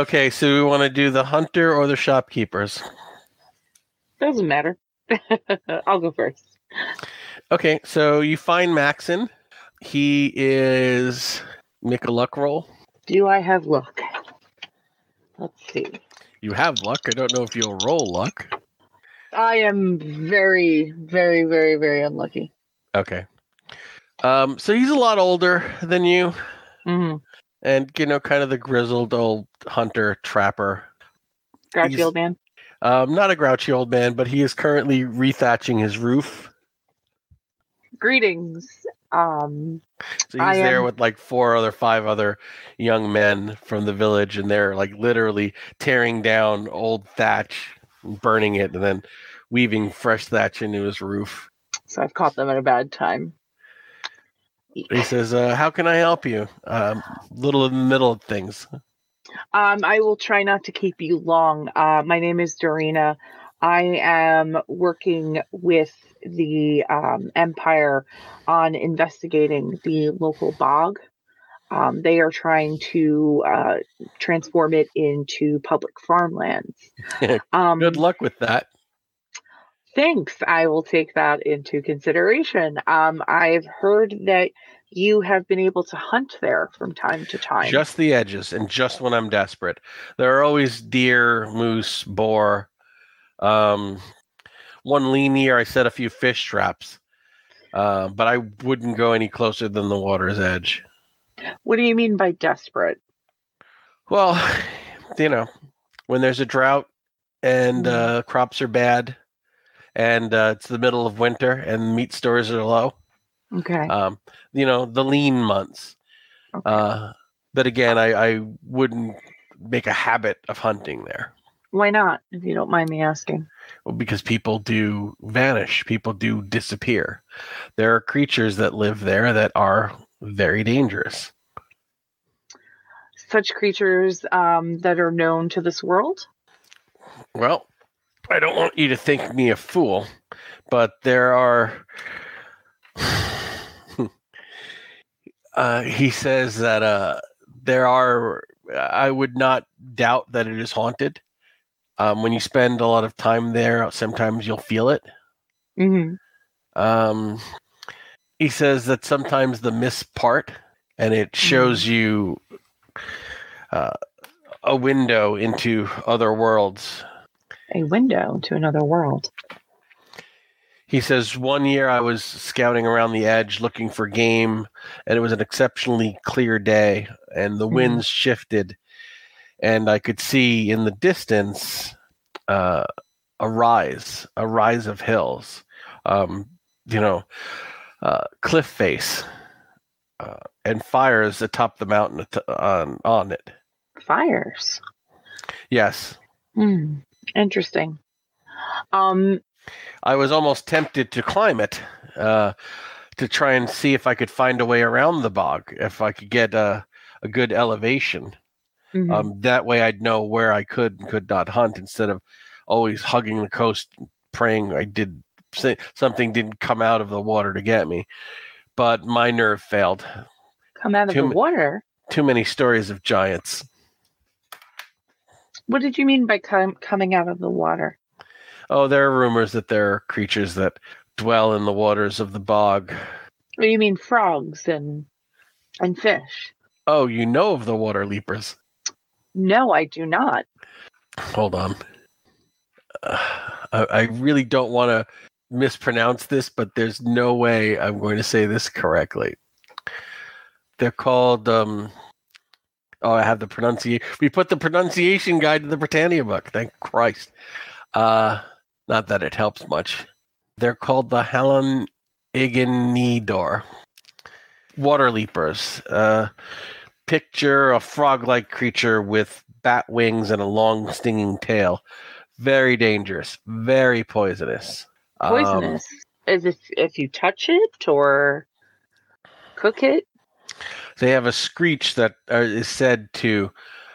Okay, so we want to do the hunter or the shopkeepers. Doesn't matter. I'll go first. Okay, so you find Maxon. He is make a luck roll. Do I have luck? Let's see. You have luck. I don't know if you'll roll luck. I am very, very, very, very unlucky. Okay. Um, so he's a lot older than you, Mm-hmm. And you know, kind of the grizzled old hunter trapper. Grouchy He's- old man. Um, not a grouchy old man, but he is currently rethatching his roof. Greetings. Um, So he's I there with like four other, five other young men from the village, and they're like literally tearing down old thatch, and burning it, and then weaving fresh thatch into his roof. so I've caught them at a bad time. He says, uh, "How can I help you?" Um, little in the middle of things. Um, I will try not to keep you long. Uh, my name is Dorina. I am working with the um, Empire on investigating the local bog. Um, they are trying to uh, transform it into public farmlands. Um, Good luck with that. Thanks. I will take that into consideration. Um, I've heard that you have been able to hunt there from time to time. Just the edges, and just when I'm desperate. There are always deer, moose, boar. Um, one lean year, I set a few fish traps, uh, but I wouldn't go any closer than the water's edge. what do you mean by desperate? Well, you know, when there's a drought and Mhm. uh, crops are bad, and uh, it's the middle of winter and meat stores are low. Okay. Um, you know, the lean months. okay. Uh, but again, I, I wouldn't make a habit of hunting there. Why not, if you don't mind me asking? Well, because people do vanish, people do disappear. There are creatures that live there that are very dangerous. Such creatures um, that are known to this world? Well, I don't want you to think me a fool, but there are. uh, he says that uh, there are. I would not doubt that it is haunted. Um, when you spend a lot of time there, sometimes you'll feel it. hmm Um, he says that sometimes the miss part, and it shows you uh, a window into other worlds. A window to another world. He says one year I was scouting around the edge looking for game, and it was an exceptionally clear day, and the Mhm. winds shifted, and I could see in the distance uh, a rise, a rise of hills, um, you know, uh, cliff face, uh, and fires atop the mountain at- on on it. Fires. Yes, Hmm. Interesting. Um, I was almost tempted to climb it uh, to try and see if I could find a way around the bog, if I could get a, a good elevation. mhm. Um, that way, I'd know where I could and could not hunt instead of always hugging the coast, praying I did something didn't come out of the water to get me. But my nerve failed. come out of too the ma- water. Too many stories of giants. What did you mean by com- coming out of the water? Oh, there are rumors that there are creatures that dwell in the waters of the bog. What do you mean frogs and and fish? Oh, you know of the water leapers. No, I do not. Hold on. Uh, I, I really don't want to mispronounce this, but there's no way I'm going to say this correctly. They're called. Um, oh, I have the pronunciation. We put the pronunciation guide to the Britannia book. Thank Christ. Uh, not that it helps much. They're called the Halon Iganidor. Water leapers. Uh, picture a frog-like creature with bat wings and a long stinging tail. Very dangerous, very poisonous. Um, Poisonous. Is if if you touch it or cook it? They have a screech that uh, is said to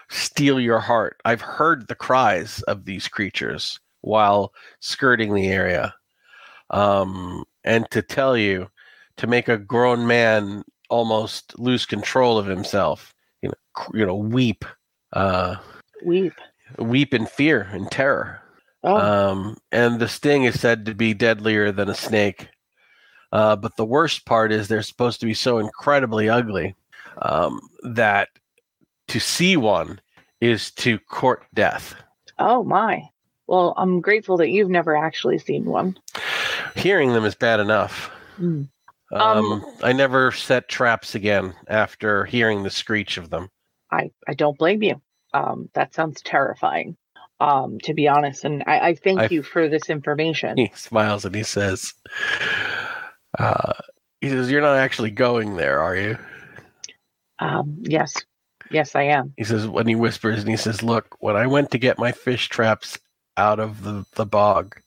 steal your heart. I've heard the cries of these creatures while skirting the area. Um, and to tell you, to make a grown man almost lose control of himself, you know, cr- you know, weep. Uh, Weep. weep in fear and terror. Oh, Um, and the sting is said to be deadlier than a snake. Uh, but the worst part is they're supposed to be so incredibly ugly um, that to see one is to court death. oh my. Well, I'm grateful that you've never actually seen one. Hearing them is bad enough. Mm. Um, Um, I never set traps again after hearing the screech of them. I, I don't blame you. Um, that sounds terrifying, um, to be honest. And I, I thank I- you for this information. He smiles and he says, uh, "He says you're not actually going there, are you?" Um, yes, yes, I am. He says when he whispers and he says, "Look, when I went to get my fish traps out of the, the bog,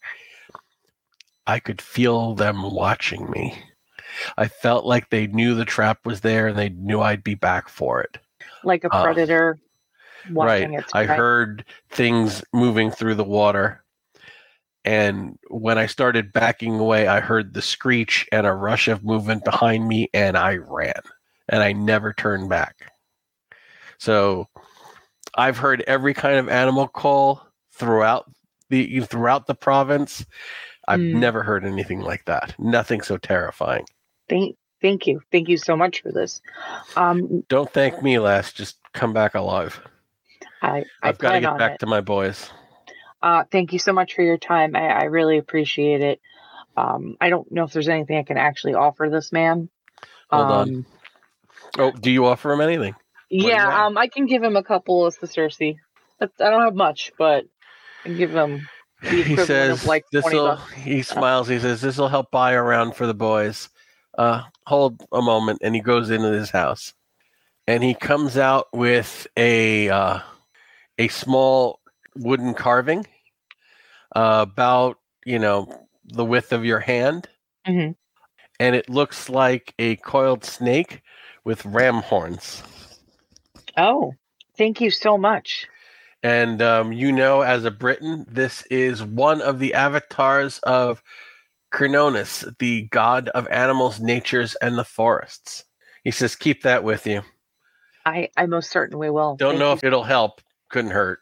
I could feel them watching me. I felt like they knew the trap was there and they knew I'd be back for it. Like a Uh, predator watching right. its I heard things moving through the water." And when I started backing away, I heard the screech and a rush of movement behind me, and I ran. And I never turned back. So I've heard every kind of animal call throughout the throughout the province. I've Mm. never heard anything like that. Nothing so terrifying. Thank, thank you, thank you so much for this. Um, Don't thank me, lass. Just come back alive. I, I I've got to get back it. to my boys. Uh, thank you so much for your time. I, I really appreciate it. Um, I don't know if there's anything I can actually offer this man. Hold on. Oh, do you offer him anything? Yeah, um, I can give him a couple of sesterces. That's, I don't have much, but I can give him the He says of like "This'll." He smiles. He says this will help buy around for the boys. Uh, hold a moment, and he goes into his house, and he comes out with a uh, a small wooden carving, uh, about you know the width of your hand, Mhm. and it looks like a coiled snake with ram horns. Oh, thank you so much. And um, you know, as a Briton, this is one of the avatars of Cernunnos, the god of animals, natures, and the forests. He says, "Keep that with you. I, I most certainly will. Don't Thank know you. if it'll help. Couldn't hurt."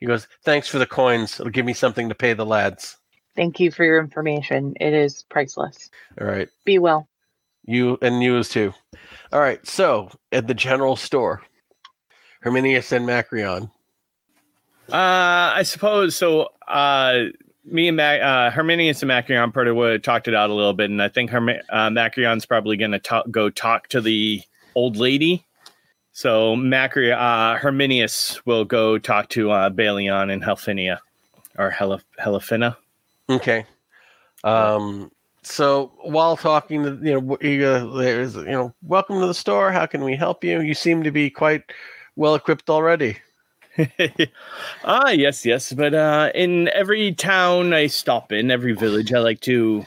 He goes, "Thanks for the coins. It'll give me something to pay the lads." Thank you for your information. It is priceless. All right, Be well. You and you as too. All right, so at the general store, Herminius and Macrion. Uh, I suppose so. Uh, me and Mac, uh, Herminius and Macrion probably would have talked it out a little bit, and I think Herm- uh, Macrion's probably going to go talk to the old lady. So Macri- uh, Herminius will go talk to uh, Balion and Helfinia, or Hel- Helifina. Okay. Um. So while talking to you know, there's you know, welcome to the store. How can we help you? You seem to be quite well equipped already. ah, yes, yes. But uh, in every town I stop in, every village, I like to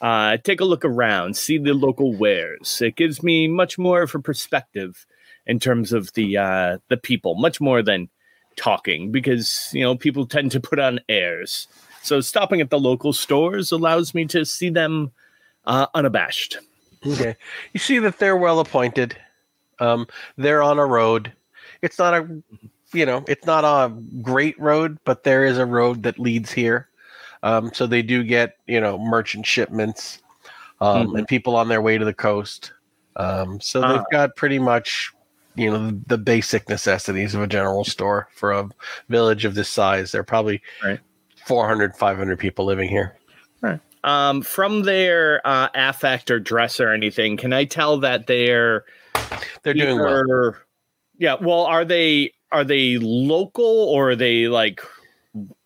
uh, take a look around, see the local wares. It gives me much more of a perspective in terms of the uh, the people, much more than talking, because you know people tend to put on airs. So stopping at the local stores allows me to see them uh, unabashed. Okay. You see that they're well appointed. Um, they're on a road. It's not a, you know, it's not a great road, but there is a road that leads here. Um, so they do get, you know, merchant shipments, um, Mhm. and people on their way to the coast. Um, so they've Ah. got pretty much, you know, the, the basic necessities of a general store for a village of this size. They're probably Right. 400, 500 people living here. Right. Um, from their uh, affect or dress or anything, can I tell that they're They're doing well. Yeah. Well, are they are they local or are they like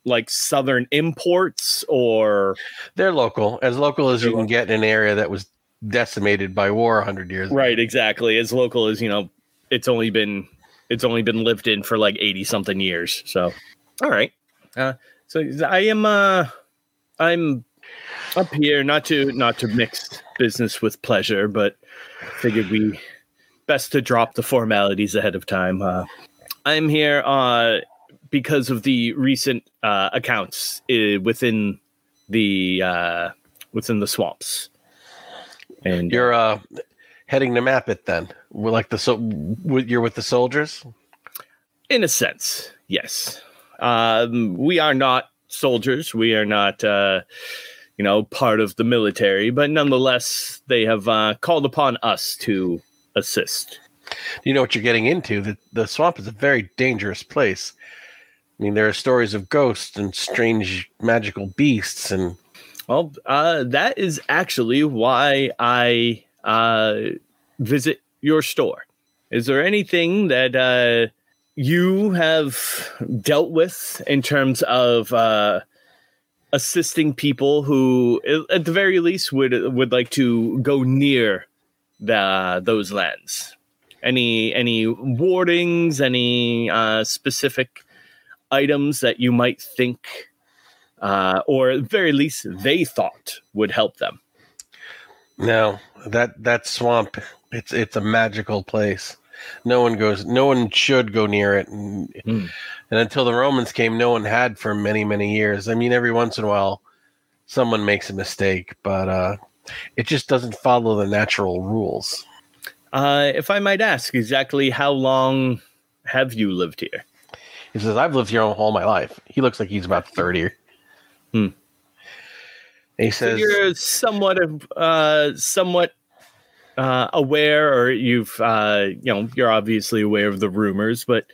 like southern imports or They're local, as local as you can get in an area that was decimated by war 100 years ago. right? Exactly. As local as you know, it's only been it's only been lived in for like eighty something years. So, all right. Uh, so I am uh, I'm up here not to not to mix business with pleasure, but figured we best to drop the formalities ahead of time. Uh, I'm here uh, because of the recent uh, accounts uh, within the uh, within the swamps. And You're uh, heading to map it then. We're like the so you're with the soldiers. in a sense, yes. Um, we are not soldiers. We are not, uh, you know, part of the military, but nonetheless, they have uh, called upon us to assist. You know what you're getting into. The, the swamp is a very dangerous place. I mean, there are stories of ghosts and strange magical beasts, and Well, uh, that is actually why I uh, visit your store. Is there anything that uh, you have dealt with in terms of uh, assisting people who, at the very least, would would like to go near the those lands? Any any wardings? Any uh, specific items that you might think, uh, or at the very least, they thought would help them? no, that that swamp, it's it's a magical place. No one goes. No one should go near it. And, Hmm. and until the Romans came, no one had for many many years. I mean, every once in a while, someone makes a mistake, but uh, it just doesn't follow the natural rules. Uh, if I might ask, exactly how long have you lived here? He says, "I've lived here all my life." He looks like he's about thirty. Hmm. He So says, you're somewhat of uh, somewhat uh, aware, or you've uh, you know you're obviously aware of the rumors, but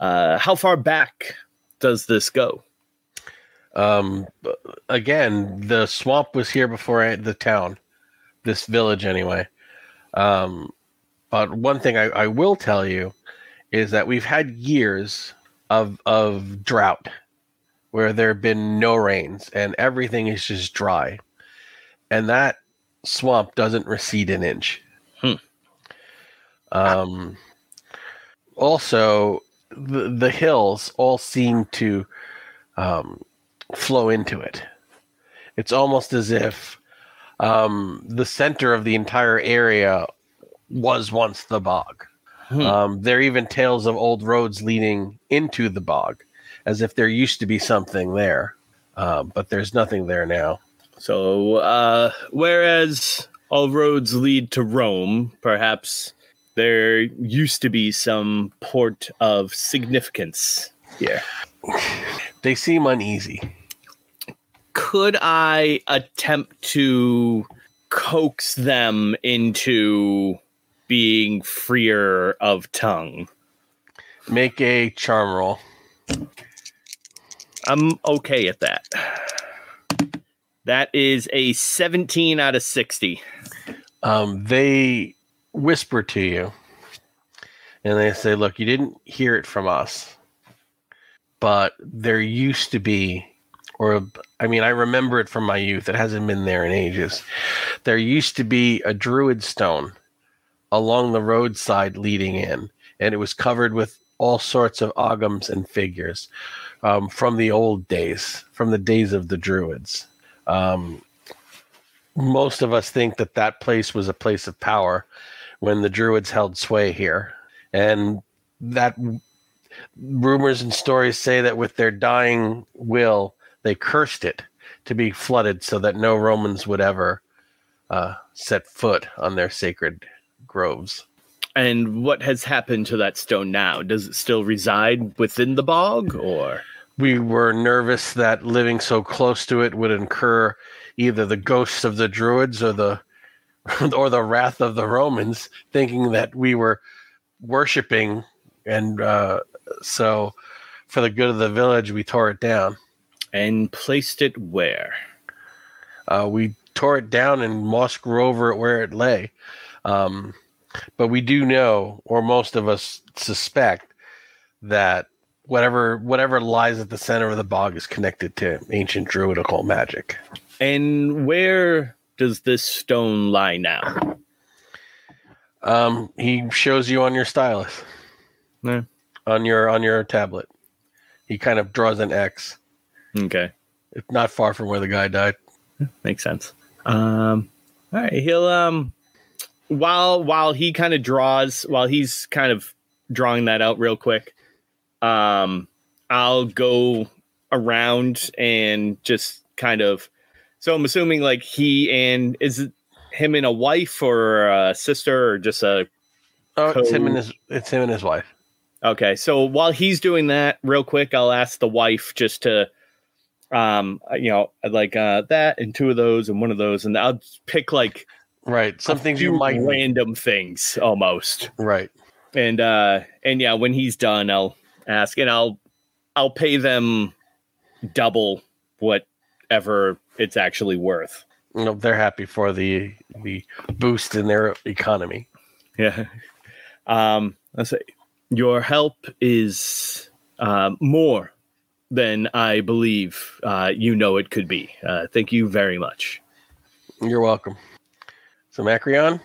uh, how far back does this go? um, again, the swamp was here before I- the town, this village anyway. Um, but one thing I, I will tell you is that we've had years of of drought where there have been no rains and everything is just dry, and that swamp doesn't recede an inch. Um, also, the the hills all seem to um, flow into it. It's almost as if um, the center of the entire area was once the bog. Hmm. Um, there are even tales of old roads leading into the bog, as if there used to be something there, uh, but there's nothing there now. So, uh, whereas all roads lead to Rome, perhaps there used to be some port of significance here. They seem uneasy. Could I attempt to coax them into being freer of tongue? Make a charm roll. I'm okay at that. That is a 17 out of 60. um, they whisper to you and they say, Look, you didn't hear it from us, but there used to be, or I mean, I remember it from my youth. It hasn't been there in ages. There used to be a druid stone along the roadside leading in, and it was covered with all sorts of ogams and figures um, from the old days, from the days of the druids. Um, most of us think that that place was a place of power when the druids held sway here and that rumors and stories say that with their dying will they cursed it to be flooded so that no romans would ever uh, set foot on their sacred groves And what has happened to that stone now? Does it still reside within the bog or? we were nervous that living so close to it would incur either the ghosts of the druids or the or the wrath of the romans thinking that we were worshiping and uh, so for the good of the village we tore it down. And placed it where? uh, we tore it down and moss grew over it where it lay. Um, but we do know or most of us suspect that whatever whatever lies at the center of the bog is connected to ancient druidical magic. And where does this stone lie now? Um, he shows you on your stylus, Yeah. on your on your tablet. He kind of draws an X. Okay. It's not far from where the guy died. Makes sense. Um all right, he'll um while while he kind of draws while he's kind of drawing that out real quick, um I'll go around and just kind of so I'm assuming like he and is it him and a wife or a sister or just a Oh, it's him and his it's him and his wife. Okay, so while he's doing that, real quick, I'll ask the wife just to, um, you know, like uh, that and two of those and one of those, and I'll pick like Right. Some a things you might random things almost, Right. and uh, and yeah, when he's done, I'll ask, and I'll I'll pay them double whatever it's actually worth. You know, they're happy for the the boost in their economy. Yeah. Um, let's say your help is uh, more than I believe uh, you know it could be. Uh, thank you very much. You're welcome. So Macrion,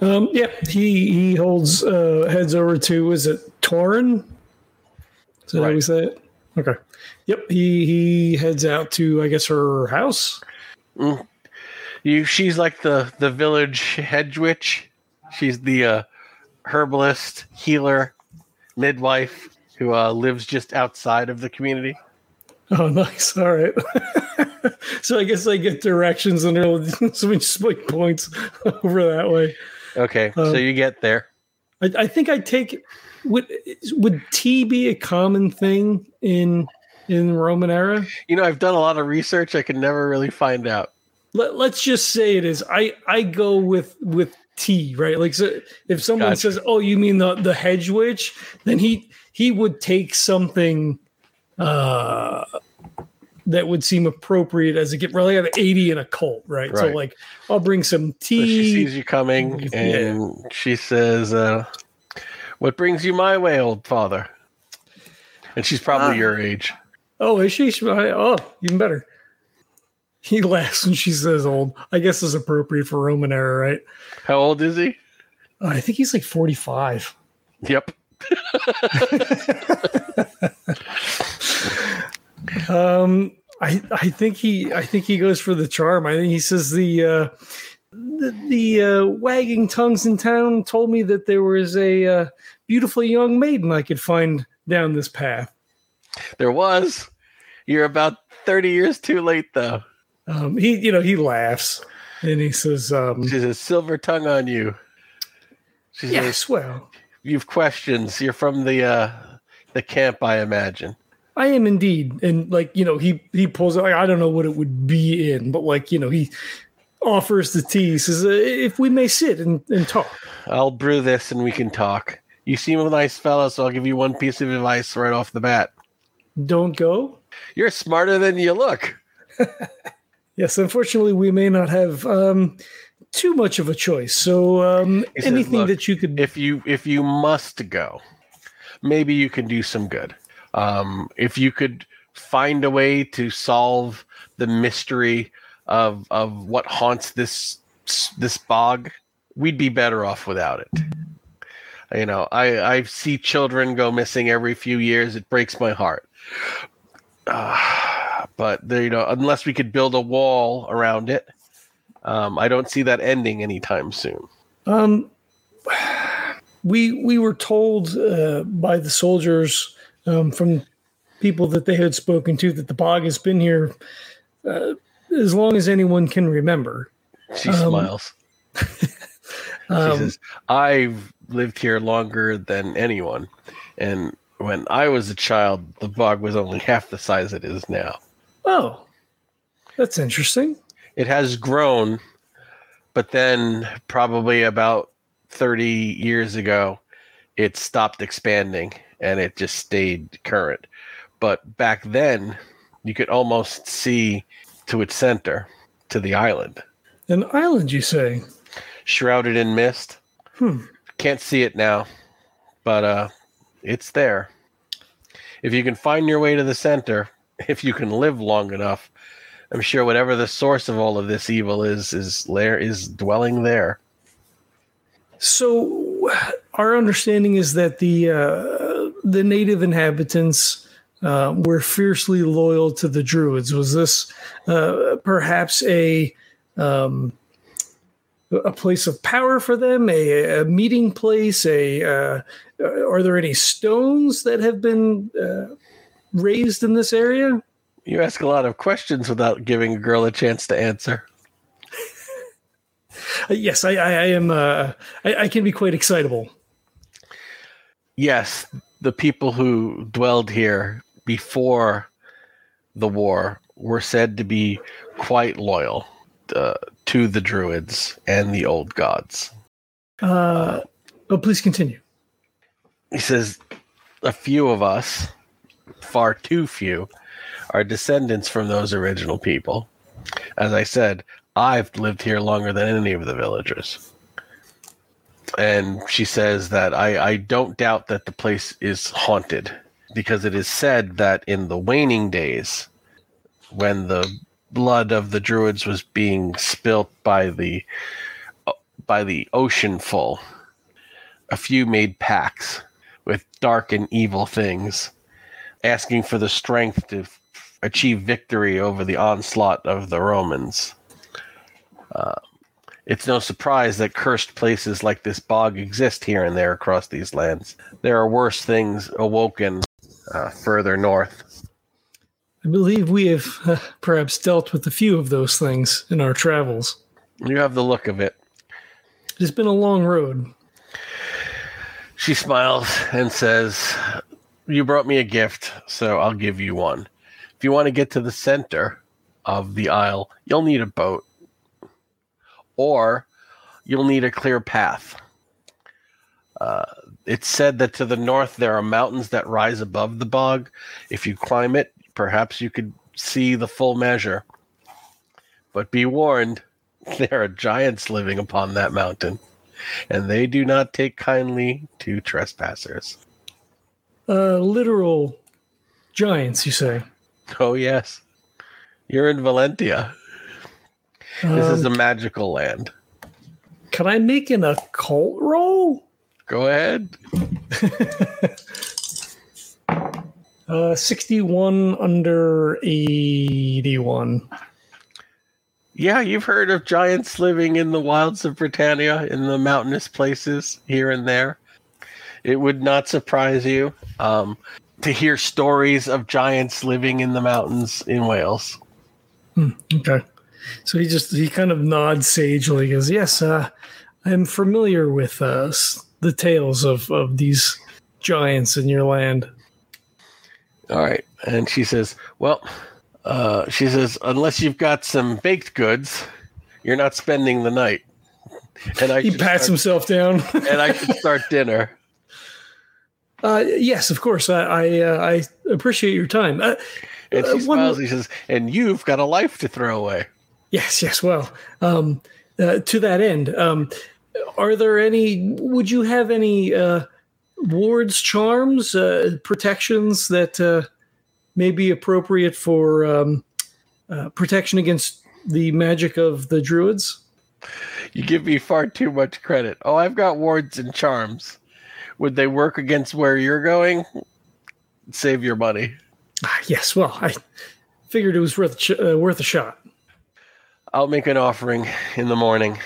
Um, yeah, he he holds uh, heads over to is it Torin? Is that how we say it? Okay. Yep. He he heads out to I guess her house. you she's like the the village hedge witch. She's the uh, herbalist, healer, midwife who uh, lives just outside of the community. Oh, nice. All right. so I guess I get directions and they'll so we just like points over that way. Okay, so Um, you get there. I, I think I take would would tea be a common thing in in Roman era? You know, I've done a lot of research. I can never really find out. Let, let's just say it is. I I go with with tea, right? Like so if someone Gotcha. says, "Oh, you mean the the hedge witch?" then he he would take something uh that would seem appropriate as a gift. Really, have eighty in occult, right? right? So like, I'll bring some So she tea. sees you coming Yeah. and she says, uh, What brings you my way, old father? And she's probably Ah. your age. Oh, is she? She- Oh, even better. He laughs when she says old. I guess is appropriate for Roman era, right? How old is he? Uh, I think he's like 45. Yep. Um, I I think he I think he goes for the charm. I think he says the uh, the, the uh, wagging tongues in town told me that there was a uh, beautiful young maiden I could find down this path. There was. You're about 30 years too late, though. Um, he you know he laughs and he says, um, She says, Silver tongue on you. She says, "Yes, well, You've questions. You're from the uh, the camp, I imagine. I am indeed." And like you know he he pulls out. I don't know what it would be in, but like you know he offers the tea. Says, uh, "If we may sit and, and talk." I'll brew this and we can talk. You seem a nice fellow, so I'll give you one piece of advice right off the bat. Don't go. You're smarter than you look. Yes, unfortunately, we may not have um, too much of a choice. So, um, says, anything "Look, that you could. if you if you must go, maybe you can do some good. Um, if you could find a way to solve the mystery of of what haunts this this bog, we'd be better off without it. You know, I I see children go missing every few years. It breaks my heart. Uh, but there, you know, unless we could build a wall around it, um, I don't see that ending anytime soon. Um, we we were told uh, by the soldiers um, from people that they had spoken to that the bog has been here uh, as long as anyone can remember. She Um, smiles. She Um, says, I've lived here longer than anyone. And when I was a child, the bog was only half the size it is now. oh, that's interesting. It has grown, but then probably about 30 years ago, it stopped expanding and it just stayed current. But back then, you could almost see to its center, to the island, An island, you say? shrouded in mist. Hmm. Can't see it now, but uh, it's there. If you can find your way to the center, if you can live long enough, I'm sure whatever the source of all of this evil is is lair is dwelling there. So, our understanding is that the uh, the native inhabitants uh, were fiercely loyal to the Druids. Was this uh, perhaps a um, a place of power for them, a, a meeting place? A uh, are there any stones that have been uh, raised in this area? You ask a lot of questions without giving a girl a chance to answer. Uh, yes, I, I, I am. Uh, I, I can be quite excitable. yes, the people who dwelled here before the war were said to be quite loyal uh, to the druids and the old gods. Uh, oh, please continue. He says, a few of us, far too few, are descendants from those original people. As I said, I've lived here longer than any of the villagers. And she says that I, I don't doubt that the place is haunted because it is said that in the waning days, when the blood of the druids was being spilt by the by the ocean full, a few made pacts with dark and evil things, asking for the strength to achieve victory over the onslaught of the Romans. Uh, it's no surprise that cursed places like this bog exist here and there across these lands. There are worse things awoken uh, further north. I believe we have uh, perhaps dealt with a few of those things in our travels. You have the look of it. It has been a long road. She smiles and says, You brought me a gift, so I'll give you one. If you want to get to the center of the isle, you'll need a boat, or you'll need a clear path. Uh, it's said that to the north there are mountains that rise above the bog. If you climb it, perhaps you could see the full measure. But be warned, there are giants living upon that mountain, and they do not take kindly to trespassers. Uh, literal giants, you say? Oh, yes. You're in Valentia. This is a Um, magical land. Can I make an occult roll? Go ahead. Uh, 61 under 81. Yeah, you've heard of giants living in the wilds of Britannia, in the mountainous places here and there. It would not surprise you um, to hear stories of giants living in the mountains in Wales. Okay. So he just, he kind of nods sagely. He goes, Yes, uh, I'm familiar with uh, the tales of, of these giants in your land. All right. And she says, Well, uh, she says, unless you've got some baked goods, you're not spending the night. And I He pats start, himself down. and I can start dinner. uh, yes, of course. I I, uh, I appreciate your time. Uh, And she Uh, one- smiles. He says, "And you've got a life to throw away." Yes, yes. Well, um, uh, to that end, um, are there any? Would you have any uh, wards, charms, uh, protections that uh, may be appropriate for um, uh, protection against the magic of the druids? You give me far too much credit. Oh, I've got wards and charms. Would they work against where you're going? Save your money. Ah, yes. Well, I figured it was worth uh, worth a shot. I'll make an offering in the morning.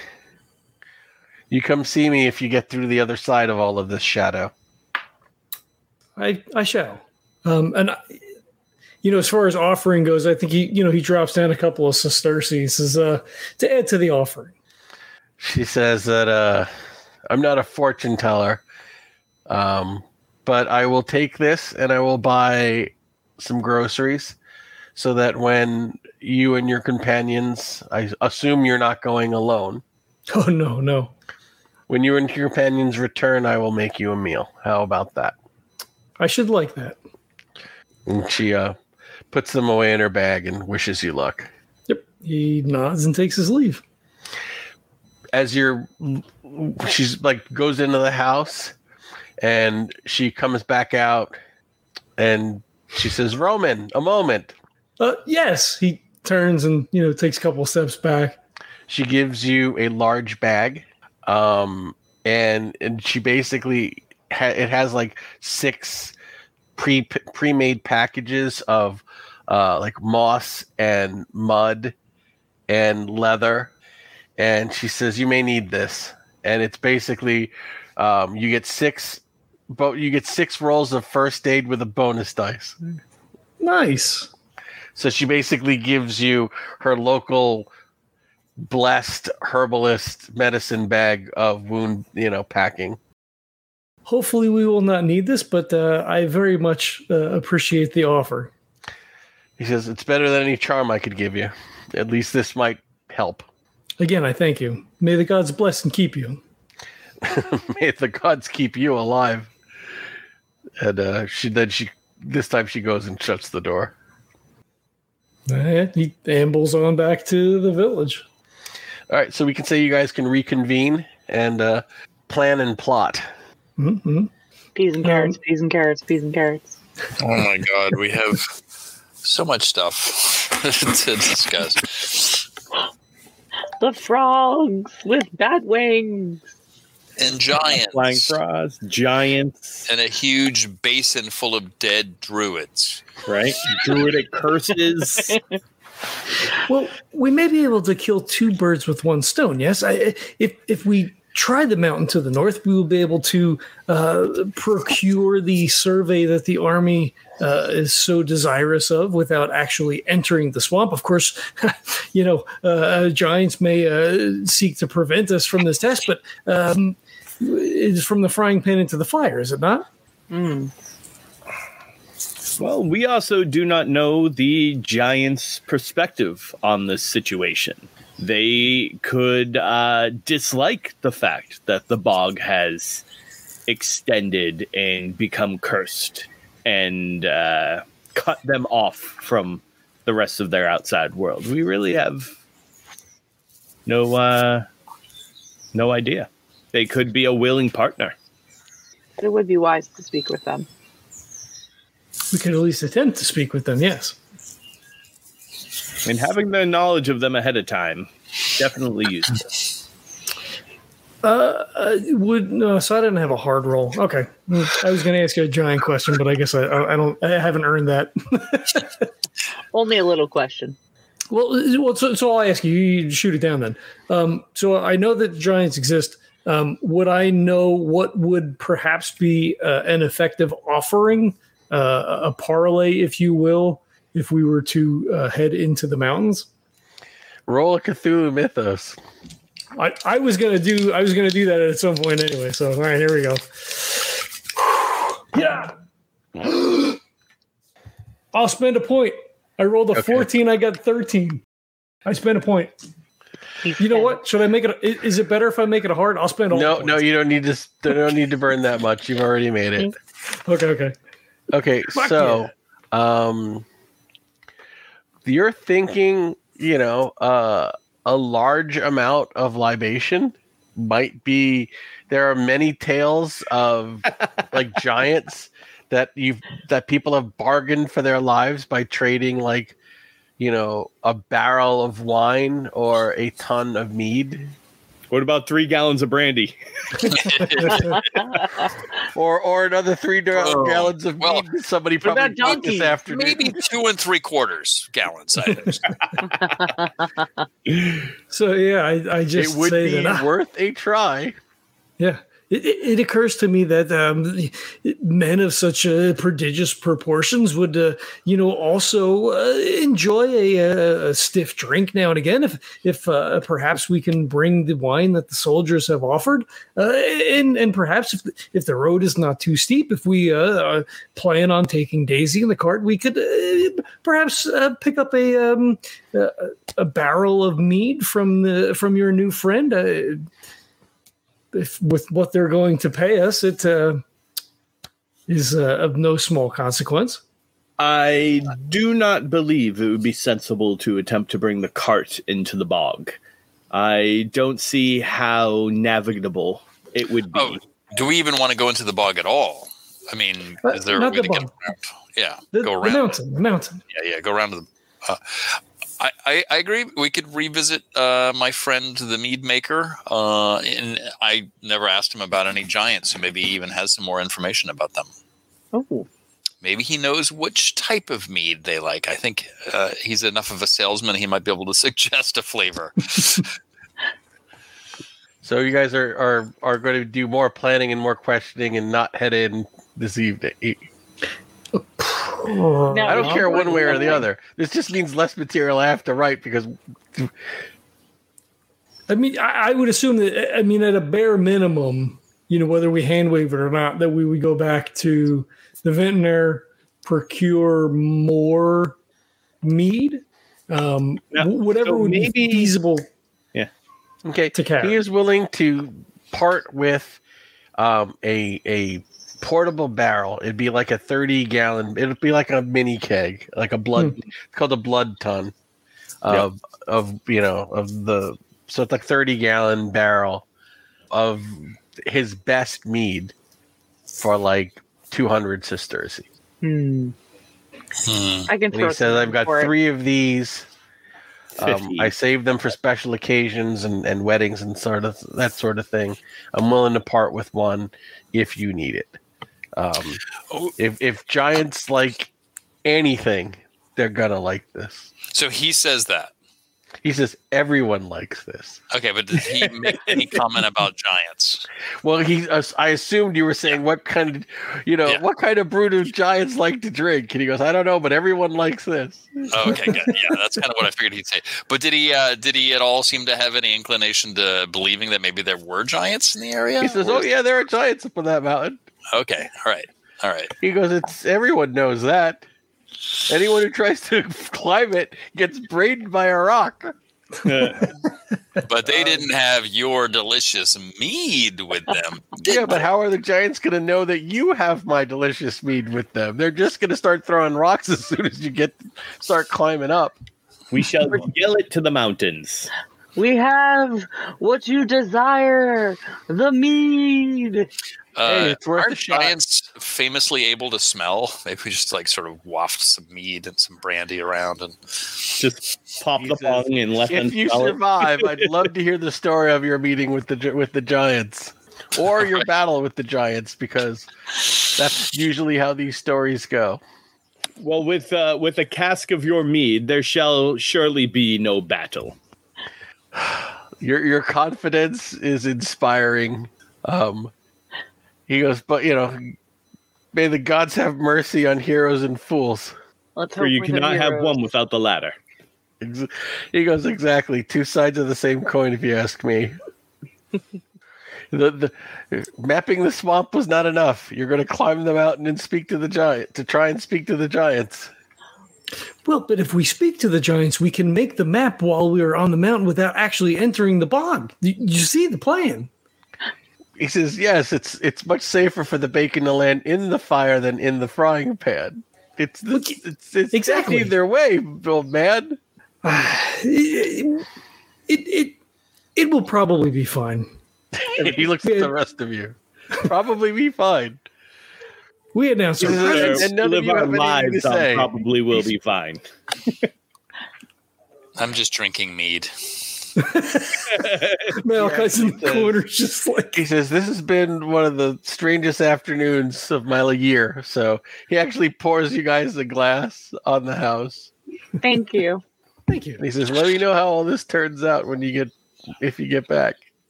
You come see me if you get through the other side of all of this shadow. I I shall. Um, and I, you know, as far as offering goes, I think he you know he drops down a couple of sesterces as uh, to add to the offering. She says that uh, I'm not a fortune teller, um, but I will take this and I will buy some groceries so that when you and your companions, I assume you're not going alone. Oh no, no. When you and your companions return, I will make you a meal. How about that? I should like that. And she uh, puts them away in her bag and wishes you luck. Yep. He nods and takes his leave. as you're she's like goes into the house and she comes back out and she says roman a moment Uh, yes, he turns and you know takes a couple steps back. she gives you a large bag um and and she basically ha- it has like six pre pre-made packages of uh like moss and mud and leather. And she says you may need this. And it's basically um you get six but you get six rolls of first aid with a bonus dice. Nice. so she basically gives you her local blessed herbalist medicine bag of wound, you know, packing. hopefully we will not need this, but uh, I very much uh, appreciate the offer. He says it's better than any charm I could give you. At least this might help. Again, I thank you. May the gods bless and keep you. May the gods keep you alive. And uh, she then she this time she goes and shuts the door. He ambles on back to the village. All right, so we can say you guys can reconvene and uh, plan and plot. hmm Peas and carrots, peas and carrots, peas and carrots. Oh my god, we have so much stuff to discuss. The frogs with bat wings. And giants. Flying frogs, giants, And a huge basin full of dead druids. right? Druidic curses. Well, we may be able to kill two birds with one stone. Yes, I, if if we try the mountain to the north, we will be able to uh, procure the survey that the army uh, is so desirous of without actually entering the swamp. Of course, you know uh, giants may uh, seek to prevent us from this test, but um, it's from the frying pan into the fire, is it not? Mm. Well, we also do not know the giants' perspective on this situation. They could uh, dislike the fact that the bog has extended and become cursed and uh, cut them off from the rest of their outside world. We really have no uh, no idea. They could be a willing partner. It would be wise to speak with them. We could at least attempt to speak with them. Yes. And having the knowledge of them ahead of time definitely useful. Uh, uh, would no, so I didn't have a hard roll. Okay, I was going to ask you a giant question, but I guess I, I don't. I haven't earned that. Only a little question. well, well, so, so I'll ask you. You shoot it down then. Um, so I know that giants exist. Um, would I know what would perhaps be uh, an effective offering, uh, a parlay, if you will, if we were to uh, head into the mountains? Roll a Cthulhu Mythos. I, I was gonna do I was gonna do that at some point anyway. So all right, here we go. Yeah. I'll spend a point. I rolled a Okay. 14, I got 13. I spent a point. You know what? Should I make it i- is it better if I make it a hard? I'll spend all No, the no, you don't need to. You don't need to burn that much. You've already made it. Okay, okay. Okay, Fuck so, um, you're thinking, you know, uh, a large amount of libation might be. There are many tales of like giants that you've that people have bargained for their lives by trading like, you know, a barrel of wine or a ton of mead. What about three gallons of brandy? Or, or another three da- Oh, gallons of well, mead that somebody what about probably bought this afternoon. Maybe two and three quarters gallons items. So yeah, I, I it just would say be that worth a try. Yeah. It, it, occurs to me that um, men of such uh, prodigious proportions would, uh, you know, also uh, enjoy a, a, stiff drink now and again. If, if uh, perhaps we can bring the wine that the soldiers have offered, uh, and and perhaps if if the road is not too steep, if we uh, plan on taking Daisy in the cart, we could perhaps pick up a um, a barrel of mead from the from your new friend. If with what they're going to pay us, it uh, is uh, of no small consequence. I do not believe it would be sensible to attempt to bring the cart into the bog. I don't see how navigable it would be. Oh, do we even want to go into the bog at all? I mean, Uh, is there a way the to get around? Yeah, The, go the around. mountain, the mountain. Yeah, yeah, go around to the. Uh, I, I, I agree. We could revisit uh, my friend, the mead maker. Uh, and I never asked him about any giants, so maybe he even has some more information about them. Oh, Maybe he knows which type of mead they like. I think uh, he's enough of a salesman; he might be able to suggest a flavor. So you guys are are are going to do more planning and more questioning and not head in this evening. Oh, No. I don't care one way or the other. This just means less material I have to write because I mean, I, I would assume that. I mean, at a bare minimum, you know, whether we hand wave it or not, that we would go back to the vintner, procure more mead, um, Now, whatever so would maybe- be feasible. Yeah. Okay, To carry. he is willing to part with um, a a portable barrel. It'd be like a thirty gallon. It'd be like a mini keg, like a blood. It's called a blood ton of of you know of the. So it's like thirty gallon barrel of his best mead for like two hundred sesterces. Hmm. Hmm. I can And he says, "I've got for it. three of these." Um, I save them for special occasions and, and weddings and sort of that sort of thing. I'm willing to part with one if you need it. Um, Oh. if if giants like anything, they're gonna like this. So he says that. He says everyone likes this. Okay, but did he make any comment about giants? Well, he I assumed you were saying what kind of you know Yeah. what kind of brew do giants like to drink, and he goes, I don't know, but everyone likes this. Oh, okay, good. Yeah, that's kind of what I figured he'd say. But did he? Uh, did he at all seem to have any inclination to believing that maybe there were giants in the area? He says, Or Oh yeah, there are giants up on that mountain. Okay. All right. All right. He goes, "It's everyone knows that. Anyone who tries to climb it gets brained by a rock." But they um, didn't have your delicious mead with them. Yeah, but how are the giants going to know that you have my delicious mead with them? They're just going to start throwing rocks as soon as you get start climbing up. we shall yell it to the mountains. We have what you desire, the mead. Uh, Hey, it's worth aren't a shot. giants famously able to smell? Maybe we just like sort of waft some mead and some brandy around and Just pop the Jesus. bong and let them If you smell it. survive, I'd love to hear the story of your meeting with the with the giants, or your battle with the giants, because that's usually how these stories go. Well, with uh, with a cask of your mead, there shall surely be no battle. Your your confidence is inspiring. Um, he goes, but you know, may the gods have mercy on heroes and fools. Let's For you cannot have one without the latter. Ex- He goes, exactly two sides of the same coin, if you ask me. the the mapping the swamp was not enough. You're going to climb the mountain and speak to the giant to try and speak to the giants. Well, but if we speak to the giants, we can make the map while we are on the mountain without actually entering the bog. You, you see the plan. He says, "Yes, it's it's much safer for the bacon to land in the fire than in the frying pan. It's the, Look, it's, it's exactly. either way, old man." it, it, it, it will probably be fine. he looks at the rest of you. Probably be fine. We announced our This presence. and none of live you our have anything lives to on say. probably will be fine. I'm just drinking mead. Malachi's in the corner, just like He says, "This has been one of the strangest afternoons of my year." So he actually pours you guys a glass on the house. Thank you. thank you. And he says, "Let me know how all this turns out when you get if you get back."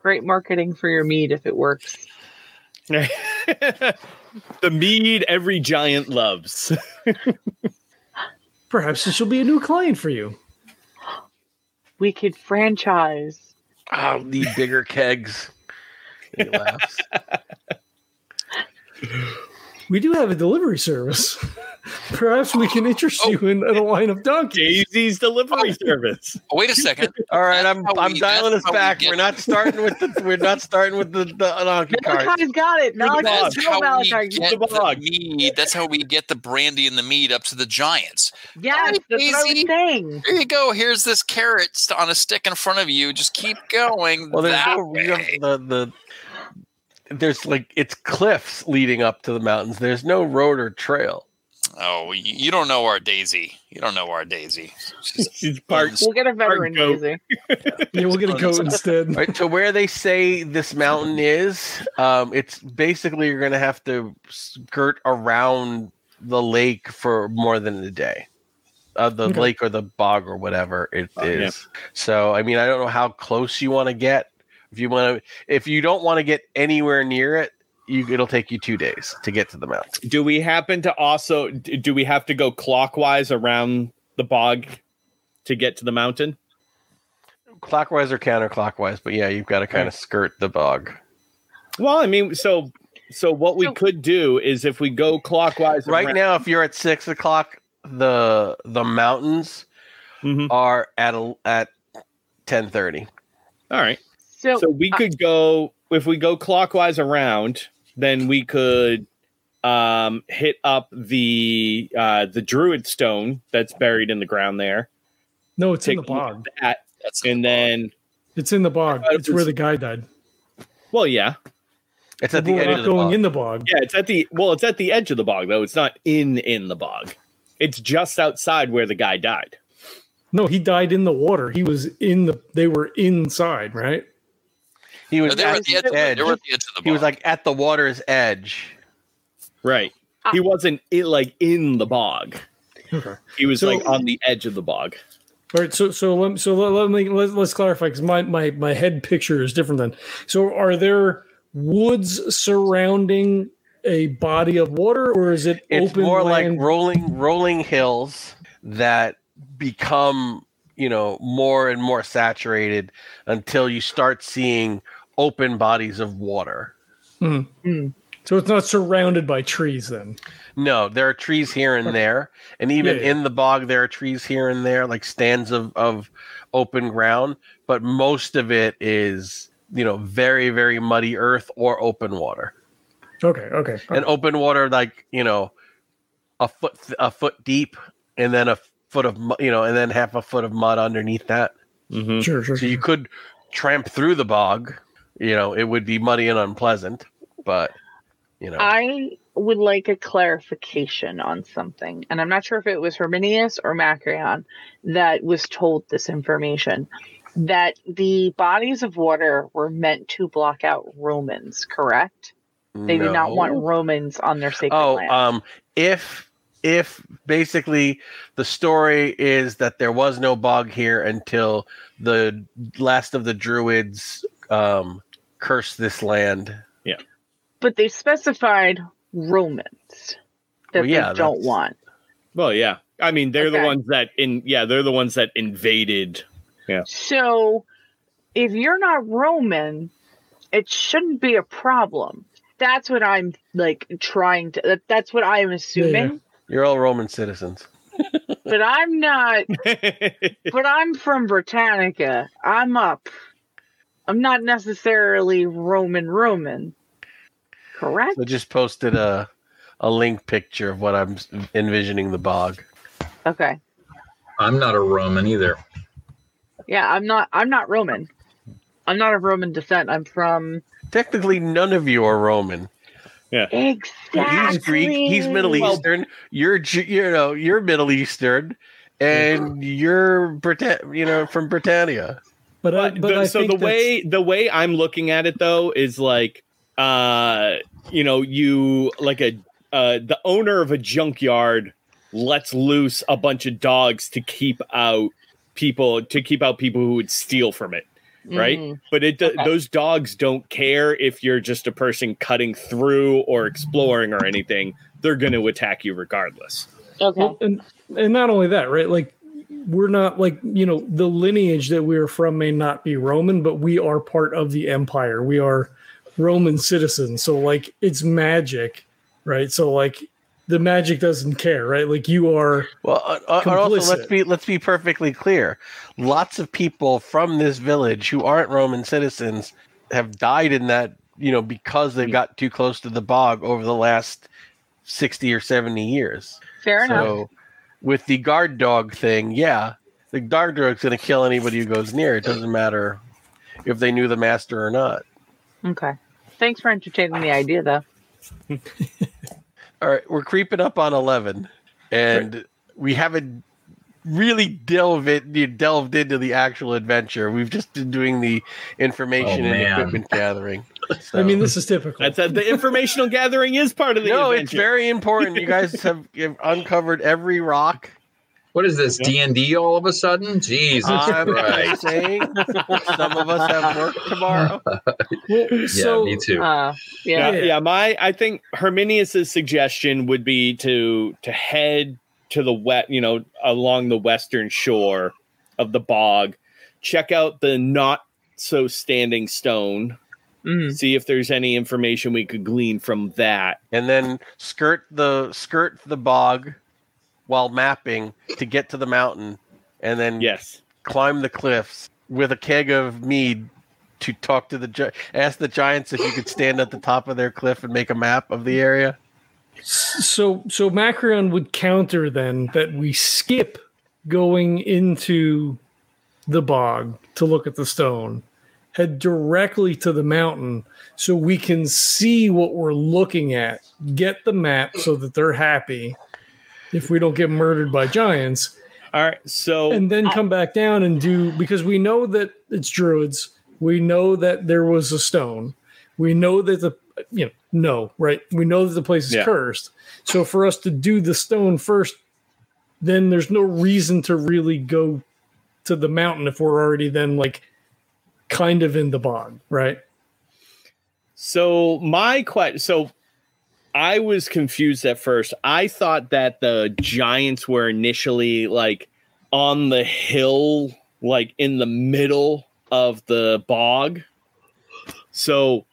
Great marketing for your mead if it works. the mead every giant loves. Perhaps this will be a new client for you. We could franchise. I'll need bigger kegs. He laughs. We do have a delivery service. Perhaps we can interest you in, in a oh. line of donkeys. Daisy's delivery oh. service. Oh, wait a second. All right, I'm That's I'm we- dialing us back. We're not starting with the we're not starting with the, the donkey cart. Malachi's got it. Malachi, boss. go, how we Malachi. get the the mead. That's how we get the brandy and the mead up to the giants. Yes, that's what I was saying. Here you go. Here's this carrot on a stick in front of you. Just keep going. Well, there's that no you have the the there's like it's cliffs leading up to the mountains. There's no road or trail. Oh, you, you don't know our Daisy. You don't know our Daisy. She's- She's part We'll get a veteran goat. Daisy. Yeah, we'll get a goat instead. Right to where they say this mountain is, um, it's basically you're gonna have to skirt around the lake for more than a day. Uh, the Okay. lake or the bog or whatever it is. Yeah. So I mean, I don't know how close you want to get. If you want to, if you don't want to get anywhere near it, you it'll take you two days to get to the mountain. Do we happen to also do we have to go clockwise around the bog to get to the mountain? Clockwise or counterclockwise, but yeah, you've got to kind of skirt the bog. Well, I mean, so so what we could do is if we go clockwise Right around- now, if you're at six o'clock, the the mountains Mhm. are at a, at ten thirty. All right. So, So we could go if we go clockwise around, then we could um hit up the uh the druid stone that's buried in the ground there. No, it's in the bog. that, That's and then It's in the bog. thought it It's where the guy died. well, yeah. It's at But the we're edge not of the going bog. in the bog. Yeah, it's at the well, it's at the edge of the bog though. It's not in in the bog. It's just outside where the guy died. No, he died in the water. He was in the. They were inside, right? He was they at at the the edge. Edge. they the edge of the. He was like at the water's edge. Right. Ah. He wasn't i like in the bog. Okay. He was So- like on the edge of the bog. All right. So so let so let, let me let, let's clarify because my my my head picture is different then. So are there woods surrounding a body of water, or is it It's open more land? like rolling rolling hills that become you know more and more saturated until you start seeing open bodies of water. mm, so it's not surrounded by trees then. No, there are trees here and there, and even Yeah, yeah. in the bog, there are trees here and there, like stands of of open ground. But most of it is, you know, very very muddy earth or open water. Okay. Okay. And open water, like you know, a foot a foot deep, and then a foot of you know, and then half a foot of mud underneath that. Mm-hmm. Sure. Sure. So you could tramp through the bog. You know, it would be muddy and unpleasant, but you know, I would like a clarification on something, and I'm not sure if it was Herminius or Macrion that was told this information. That the bodies of water were meant to block out Romans, correct? They did not want. Romans on their sacred Oh, land. um, if if basically the story is that there was no bog here until the last of the druids um, cursed this land. Yeah. But they specified Romans that Well, yeah, they don't that's- want. Well, yeah. I mean, they're the ones that in yeah, they're the ones that invaded. Yeah. So if you're not Roman, it shouldn't be a problem. That's what I'm like trying to. That, that's what I'm assuming. You're all Roman citizens. But I'm not. But I'm from Britannica. I'm up. I'm not necessarily Roman Roman. Correct. I just posted a a link picture of what I'm envisioning the bog. Okay. I'm not a Roman either. Yeah, I'm not. I'm not Roman. I'm not of Roman descent. I'm from Technically, none of you are Roman. Yeah. Exactly. He's Greek. He's Middle Well- Eastern. You're you know you're Middle Eastern, and you're Britann you know from Britannia. But, I, But but the- I so think the that's- way the way I'm looking at it though is like uh you know you like a uh the owner of a junkyard lets loose a bunch of dogs to keep out people to keep out people who would steal from it right Mhm. but it Okay. those dogs don't care if you're just a person cutting through or exploring or anything they're going to attack you regardless Okay. Well, and and not only that, right? Like we're not like you know the lineage that we're from may not be Roman, but we are part of the empire. We are Roman citizens, so like it's magic, right? So like the magic doesn't care, right? Like you are. Well, uh, uh, also let's be let's be perfectly clear. Lots of people from this village who aren't Roman citizens have died in that you know because they got too close to the bog over the last sixty or seventy years. Fair enough. So, with the guard dog thing, yeah, the guard dog's going to kill anybody who goes near. It doesn't matter if they knew the master or not. Okay. Thanks for entertaining the idea, though. All right, we're creeping up on eleven, and we haven't really delved it, you delved into the actual adventure. We've just been doing the information Oh, and man. equipment gathering. I mean, this is typical. that's uh, the informational gathering is part of the no, adventure. it's very important. You guys have, have uncovered every rock. What is this D and D all of a sudden? Jesus I'm Christ! saying some of us have work tomorrow. Well, so, yeah, me too. Uh, yeah, yeah. yeah, My, I think Herminius's suggestion would be to to head to the wet, you know, along the western shore of the bog, check out the not so standing stone, Mm. see if there's any information we could glean from that. and then skirt the skirt the bog while mapping to get to the mountain, and then Yes. climb the cliffs with a keg of mead to talk to the gi- ask the giants if you could stand at the top of their cliff and make a map of the area. So so Macrion would counter then that we skip going into the bog to look at the stone, head directly to the mountain so we can see what we're looking at, get the map so that they're happy if we don't get murdered by giants, All right. So and then come back down and do because we know that it's druids, we know that there was a stone, we know that the you know no right we know that the place is Yeah. cursed so for us to do the stone first then there's no reason to really go to the mountain if we're already then like kind of in the bog right So my question, so I was confused at first. I thought that the giants were initially like on the hill, like in the middle of the bog. So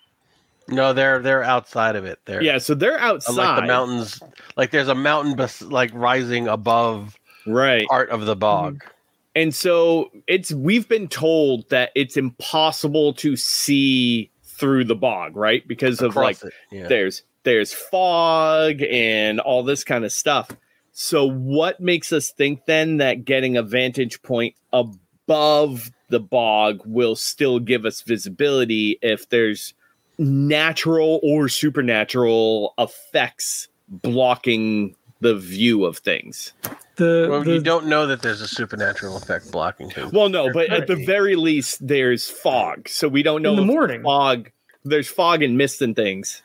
No, they're they're outside of it. They're yeah, so they're outside, like the mountains. Like there's a mountain bes- like rising above right? part of the bog. Mm-hmm. And so it's we've been told that it's impossible to see through the bog, right? Because of like Across it. Yeah. there's there's fog and all this kind of stuff. So what makes us think then that getting a vantage point above the bog will still give us visibility if there's natural or supernatural effects blocking the view of things? the, Well, the you don't know that there's a supernatural effect blocking things. Well, no, but at the very least there's fog. So we don't know in the if morning fog there's fog and mist and things.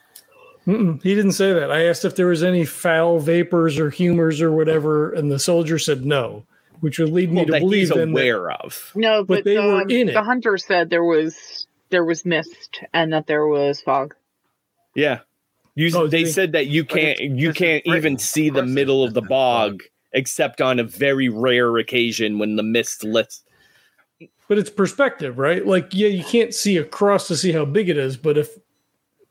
Mm-mm, he didn't say that i asked if there was any foul vapors or humors or whatever and the soldier said no which would lead me Well, to that believe he's then that- aware of. No, But but, they were in it. the hunter said there was there was mist and that there was fog. Yeah. You, Oh, they they- said that you can't you can't even see the middle of the bog except on a very rare occasion when the mist lifts. but it's perspective, right? Like, yeah, you can't see across to see how big it is, but if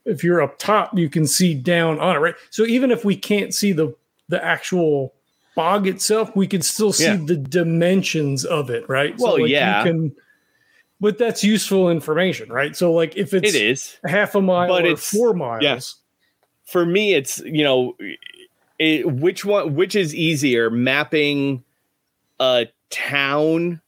if you're up top, you can see down on it, right? So even if we can't see the the actual bog itself, we can still see Yeah. the dimensions of it, right? Well, like, you yeah. can, but that's useful information, right? So, like, if it's It is. half a mile But or it's- four miles, yeah. For me it's, you know, it, which one which is easier mapping a town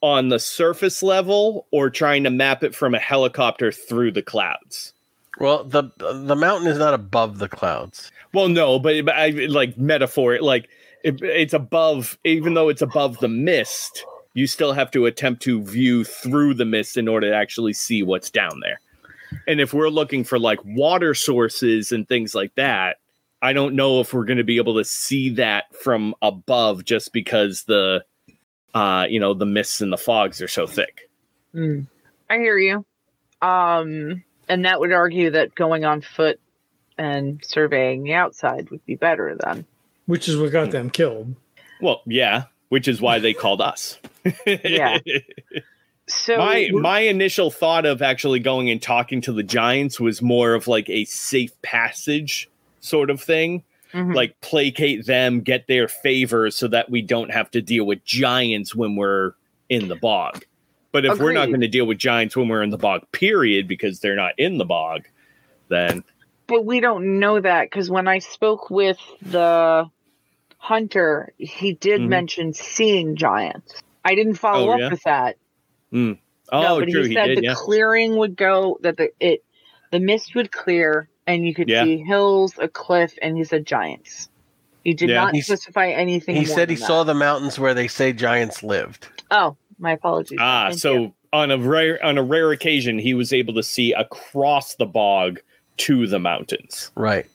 on the surface level or trying to map it from a helicopter through the clouds? Well, the the mountain is not above the clouds. Well, no, but, but I like metaphor. Like it, it's above, even though it's above the mist, you still have to attempt to view through the mist in order to actually see what's down there. And if we're looking for like water sources and things like that, I don't know if we're going to be able to see that from above just because the, uh, you know, the mists and the fogs are so thick. Mm. I hear you. Um, and that would argue that going on foot and surveying the outside would be better then. which is what got them killed. Well, yeah, which is why they called us. Yeah. So my my initial thought of actually going and talking to the giants was more of like a safe passage sort of thing Mhm. like placate them get their favor so that we don't have to deal with giants when we're in the bog but if we're not going to deal with giants when we're in the bog period because they're not in the bog then But we don't know that because when I spoke with the hunter, he did Mhm. mention seeing giants. I didn't follow Oh, up yeah? with that. oh no, but true he he, said did the yeah clearing would go that the it the mist would clear and you could Yeah. see hills, a cliff, and he said giants. He did Yeah. not He's- specify anything. He more said he than saw the mountains where they say giants lived. Oh, my apologies. ah Thank so you. on a rare on a rare occasion he was able to see across the bog to the mountains Right.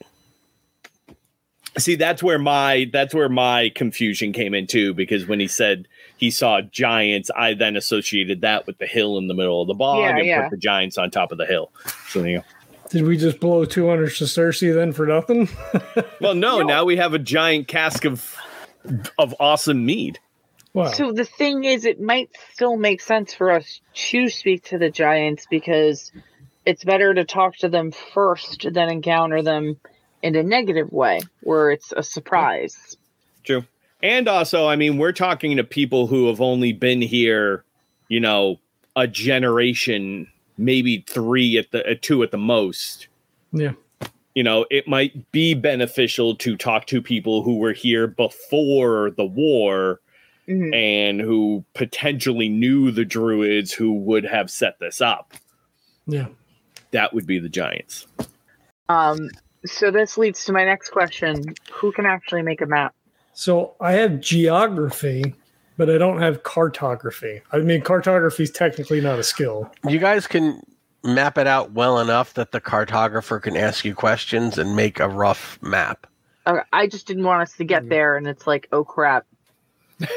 See, that's where my that's where my confusion came in too, because when he said he saw giants, I then associated that with the hill in the middle of the bog Yeah, and yeah. put the giants on top of the hill. So there you go. Did we just blow 200 sesterces then for nothing? Well, no, No. now we have a giant cask of of awesome mead. Wow. So the thing is, it might still make sense for us to speak to the giants because it's better to talk to them first than encounter them in a negative way where it's a surprise. True. And also, I mean, we're talking to people who have only been here, you know, a generation, maybe three at the uh, two at the most. Yeah. You know, it might be beneficial to talk to people who were here before the war Mhm. and who potentially knew the druids who would have set this up. Yeah. That would be the giants. Um, so this leads to my next question: Who can actually make a map? So I have geography, but I don't have cartography. I mean, cartography is technically not a skill. You guys can map it out well enough that the cartographer can ask you questions and make a rough map. Uh, I just didn't want us to get there, and it's like, oh crap,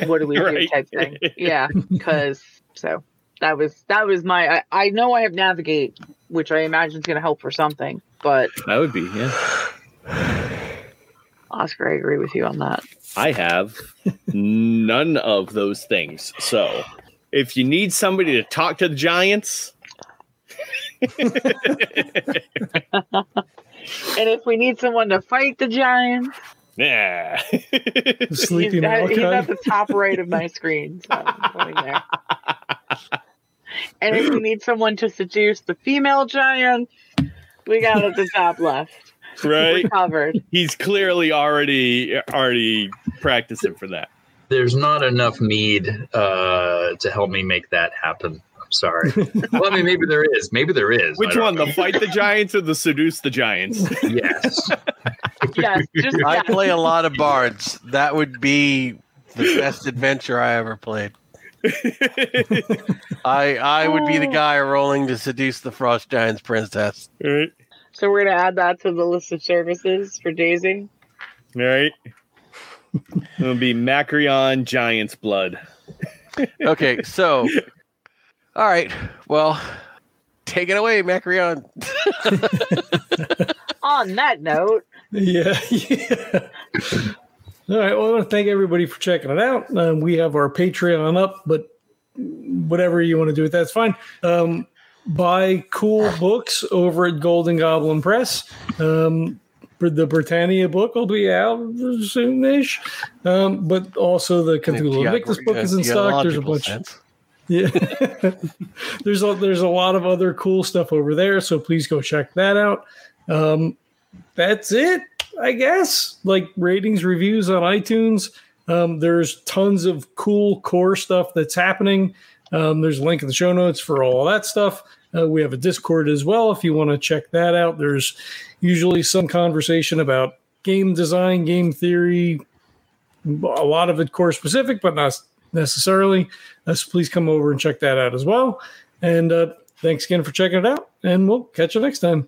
what do we do? Type thing. Yeah, because so that was that was my. I, I know I have navigate, which I imagine is going to help for something, but That would be, yeah. Oscar, I agree with you on that. I have none of those things. So if you need somebody to talk to the giants, And if we need someone to fight the giants, yeah. he's Sleeping at, he's at the top right of my screen. So I'm putting there. And if we need someone to seduce the female giant, we got at the top left. right? We're covered. He's clearly already already practicing for that. There's not enough mead uh, to help me make that happen. I'm sorry. well, I mean, maybe there is. Maybe there is. Which one? know. The fight the giants or the seduce the giants? Yes. Yes, just I yes. play a lot of bards. That would be the best adventure I ever played. I I would be the oh. guy rolling to seduce the Frost Giants princess. right? So we're gonna add that to the list of services for Daisy. Right? It'll be Macrion Giant's blood. Okay, so all right. Well, take it away, Macrion. On that note, Yeah, yeah. All right. Well, I want to thank everybody for checking it out. Um, we have our Patreon up, but whatever you want to do with that's fine. Um, buy cool books over at Golden Goblin Press. Um, the Britannia book will be out soonish, um, but also the Cthulhu Invictus book is in stock. There's a bunch. sense. Yeah, there's a, there's a lot of other cool stuff over there, so please go check that out. Um, that's it, I guess. Like ratings, reviews on iTunes. Um, there's tons of cool core stuff that's happening. Um, there's a link in the show notes for all that stuff. Uh, we have a Discord as well if you want to check that out. There's usually some conversation about game design, game theory, a lot of it core specific, but not necessarily. Uh, so please come over and check that out as well. And uh, thanks again for checking it out. And we'll catch you next time.